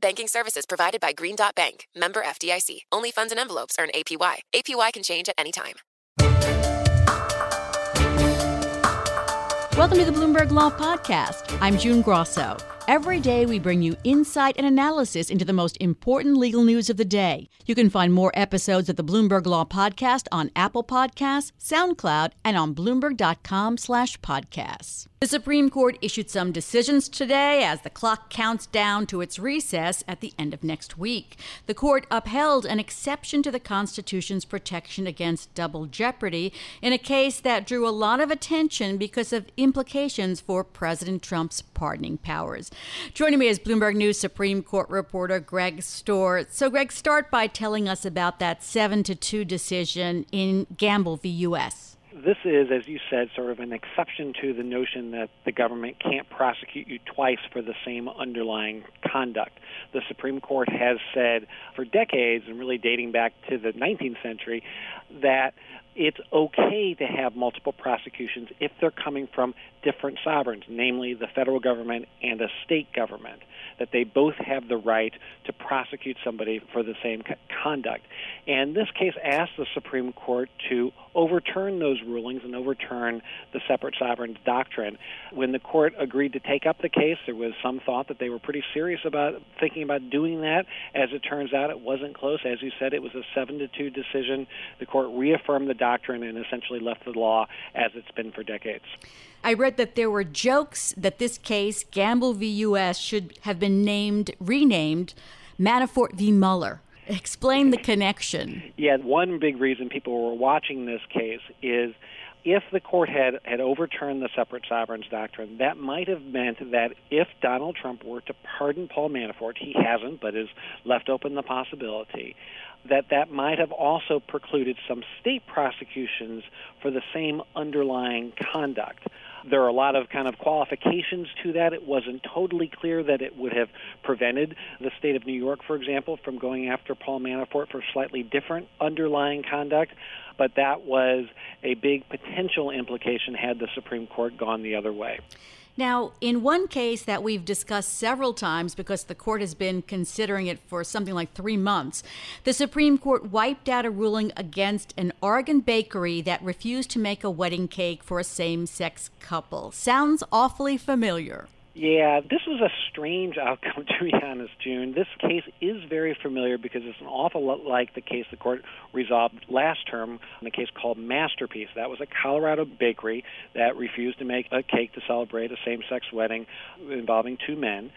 Banking services provided by Green Dot Bank, member FDIC. Only funds and envelopes earn APY. APY can change at any time. Welcome to the Bloomberg Law Podcast. I'm June Grosso. Every day, we bring you insight and analysis into the most important legal news of the day. You can find more episodes of the Bloomberg Law Podcast on Apple Podcasts, SoundCloud, and on Bloomberg.com/podcasts. The Supreme Court issued some decisions today as the clock counts down to its recess at the end of next week. The court upheld an exception to the Constitution's protection against double jeopardy in a case that drew a lot of attention because of implications for President Trump's pardoning powers. Joining me is Bloomberg News Supreme Court reporter Greg Stohr. So, Greg, start by telling us about that 7 to 2 decision in Gamble v. U.S this is, as you said, sort of an exception to the notion that the government can't prosecute you twice for the same underlying conduct. The Supreme Court has said for decades, and really dating back to the 19th century, that it's okay to have multiple prosecutions if they're coming from different sovereigns, namely the federal government and a state government that they both have the right to prosecute somebody for the same conduct. And this case asked the Supreme Court to overturn those rulings and overturn the separate sovereigns doctrine. When the court agreed to take up the case, there was some thought that they were pretty serious about thinking about doing that. As it turns out, it wasn't close. As you said, it was a 7 to 2 decision. The court reaffirmed the doctrine and essentially left the law as it's been for decades. I read that there were jokes that this case, Gamble v. U.S., should have been named, renamed Manafort v. Mueller. Explain the connection. Yeah, one big reason people were watching this case is if the court had, had overturned the separate sovereigns doctrine, that might have meant that if Donald Trump were to pardon Paul Manafort, he hasn't, but has left open the possibility, that that might have also precluded some state prosecutions for the same underlying conduct. There are a lot of kind of qualifications to that. It wasn't totally clear that it would have prevented the state of New York, for example, from going after Paul Manafort for slightly different underlying conduct. But that was a big potential implication had the Supreme Court gone the other way. Now, in one case that we've discussed several times because the court has been considering it for something like three months, the Supreme Court wiped out a ruling against an Oregon bakery that refused to make a wedding cake for a same sex couple. Sounds awfully familiar. Yeah, this was a strange outcome, to be honest, June. This case is very familiar because it's an awful lot like the case the court resolved last term in a case called Masterpiece. That was a Colorado bakery that refused to make a cake to celebrate a same sex wedding involving two men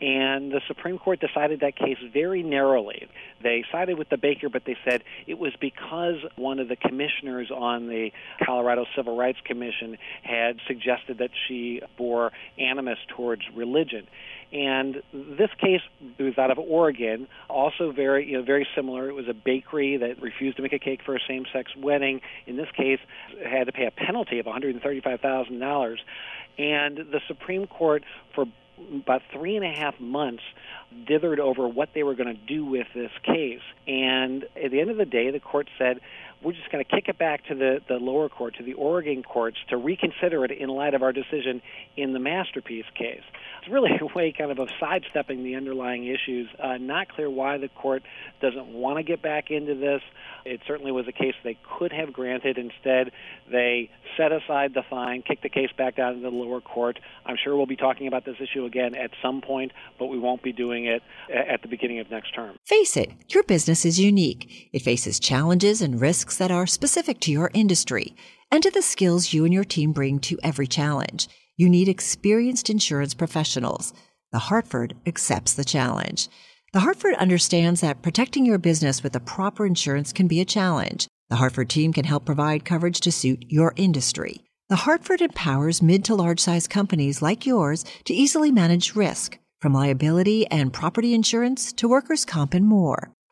and the Supreme Court decided that case very narrowly. They sided with the baker, but they said it was because one of the commissioners on the Colorado Civil Rights Commission had suggested that she bore animus towards religion. And this case was out of Oregon, also very, you know, very similar. It was a bakery that refused to make a cake for a same-sex wedding. In this case, had to pay a penalty of $135,000. And the Supreme Court, for about three and a half months dithered over what they were going to do with this case. And at the end of the day, the court said, we're just going to kick it back to the, the lower court, to the Oregon courts, to reconsider it in light of our decision in the Masterpiece case. It's really a way kind of of sidestepping the underlying issues. Uh, not clear why the court doesn't want to get back into this. It certainly was a case they could have granted. Instead, they set aside the fine, kicked the case back down to the lower court. I'm sure we'll be talking about this issue again at some point, but we won't be doing it at the beginning of next term. Face it, your business is unique. It faces challenges and risks that are specific to your industry and to the skills you and your team bring to every challenge. You need experienced insurance professionals. The Hartford accepts the challenge. The Hartford understands that protecting your business with the proper insurance can be a challenge. The Hartford team can help provide coverage to suit your industry. The Hartford empowers mid to large size companies like yours to easily manage risk, from liability and property insurance to workers' comp and more.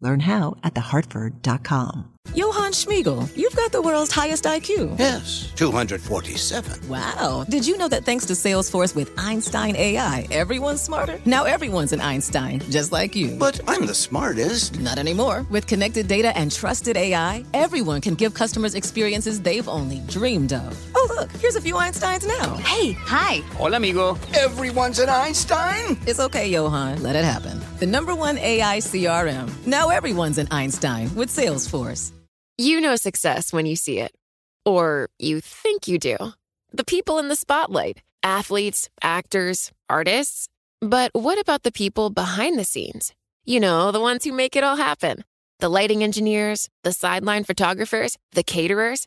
Learn how at thehartford.com. Johann Schmiegel, you've got the world's highest IQ. Yes, 247. Wow. Did you know that thanks to Salesforce with Einstein AI, everyone's smarter? Now everyone's an Einstein, just like you. But I'm the smartest. Not anymore. With connected data and trusted AI, everyone can give customers experiences they've only dreamed of. Oh, look, here's a few Einsteins now. Hey, hi. Hola, amigo. Everyone's an Einstein? It's okay, Johann. Let it happen. The number one AI CRM. Now everyone's an Einstein with Salesforce. You know success when you see it. Or you think you do. The people in the spotlight athletes, actors, artists. But what about the people behind the scenes? You know, the ones who make it all happen the lighting engineers, the sideline photographers, the caterers.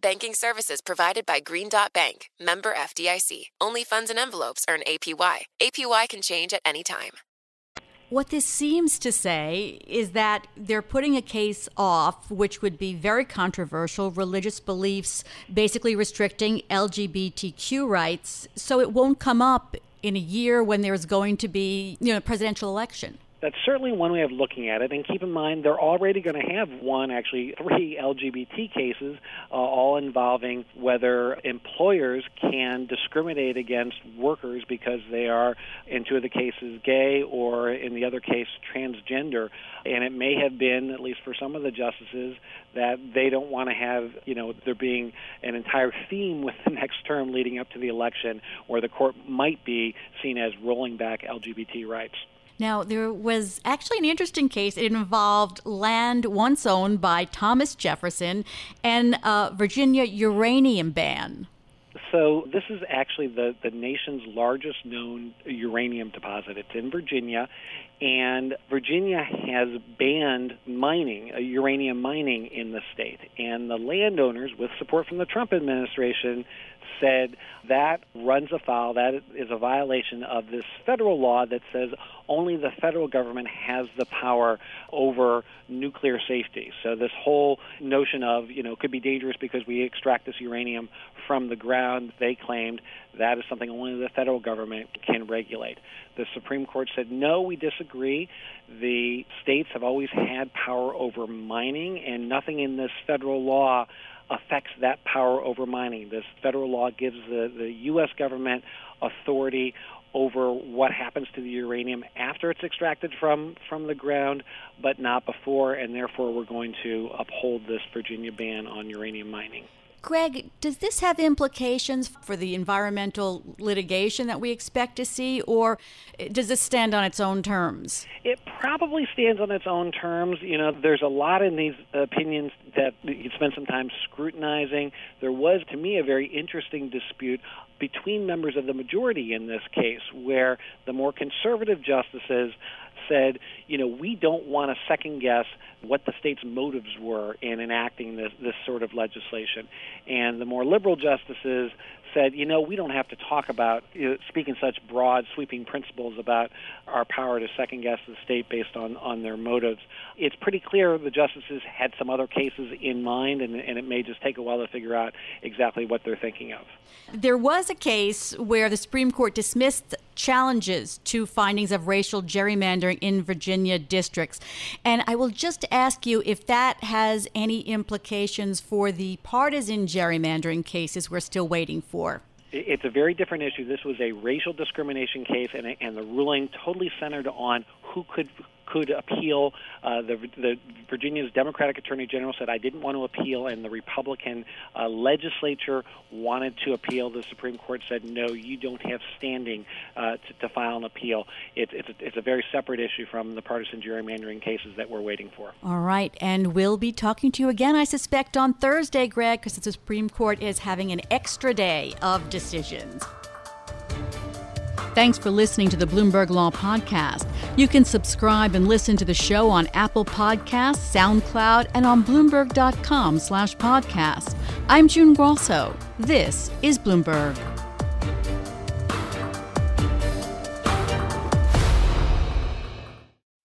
Banking services provided by Green Dot Bank, member FDIC. Only funds and envelopes earn APY. APY can change at any time. What this seems to say is that they're putting a case off, which would be very controversial, religious beliefs basically restricting LGBTQ rights, so it won't come up in a year when there's going to be, you know, a presidential election. That's certainly one way of looking at it. And keep in mind, they're already going to have one, actually, three LGBT cases, uh, all involving whether employers can discriminate against workers because they are, in two of the cases, gay or, in the other case, transgender. And it may have been, at least for some of the justices, that they don't want to have, you know, there being an entire theme with the next term leading up to the election where the court might be seen as rolling back LGBT rights. Now, there was actually an interesting case. It involved land once owned by Thomas Jefferson and a Virginia uranium ban. So this is actually the, the nation's largest known uranium deposit. It's in Virginia, and Virginia has banned mining, uh, uranium mining in the state. And the landowners, with support from the Trump administration, said that runs afoul, that is a violation of this federal law that says only the federal government has the power over nuclear safety. So this whole notion of, you know, could be dangerous because we extract this uranium from the ground, they claimed that is something only the federal government can regulate. The Supreme Court said, no, we disagree. The states have always had power over mining, and nothing in this federal law affects that power over mining. This federal law gives the, the U.S. government authority over what happens to the uranium after it's extracted from, from the ground, but not before, and therefore we're going to uphold this Virginia ban on uranium mining. Greg, does this have implications for the environmental litigation that we expect to see, or does this stand on its own terms? It probably stands on its own terms. You know, there's a lot in these opinions that you spend some time scrutinizing. There was, to me, a very interesting dispute between members of the majority in this case, where the more conservative justices said, you know, we don't want to second guess what the state's motives were in enacting this, this sort of legislation. And the more liberal justices said, you know, we don't have to talk about you know, speaking such broad, sweeping principles about our power to second guess the state based on, on their motives. It's pretty clear the justices had some other cases in mind, and, and it may just take a while to figure out exactly what they're thinking of. There was a case where the Supreme Court dismissed challenges to findings of racial gerrymandering in Virginia districts. And I will just ask you if that has any implications for the partisan gerrymandering cases we're still waiting for. It's a very different issue. This was a racial discrimination case, and, and the ruling totally centered on who could could appeal. Uh, the, the Virginia's Democratic Attorney General said I didn't want to appeal, and the Republican uh, legislature wanted to appeal. The Supreme Court said no, you don't have standing uh, to, to file an appeal. It, it's, a, it's a very separate issue from the partisan gerrymandering cases that we're waiting for. All right, and we'll be talking to you again, I suspect, on Thursday, Greg, because the Supreme Court is having an extra day of decisions. Thanks for listening to the Bloomberg Law Podcast. You can subscribe and listen to the show on Apple Podcasts, SoundCloud, and on Bloomberg.com slash podcast. I'm June Grosso. This is Bloomberg.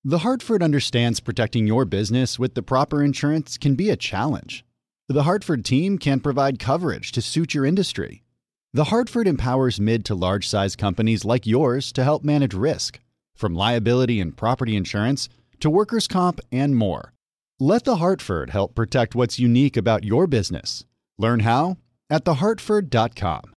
The Hartford understands protecting your business with the proper insurance can be a challenge. The Hartford team can provide coverage to suit your industry the Hartford empowers mid to large size companies like yours to help manage risk, from liability and property insurance to workers' comp and more. Let The Hartford help protect what's unique about your business. Learn how at thehartford.com.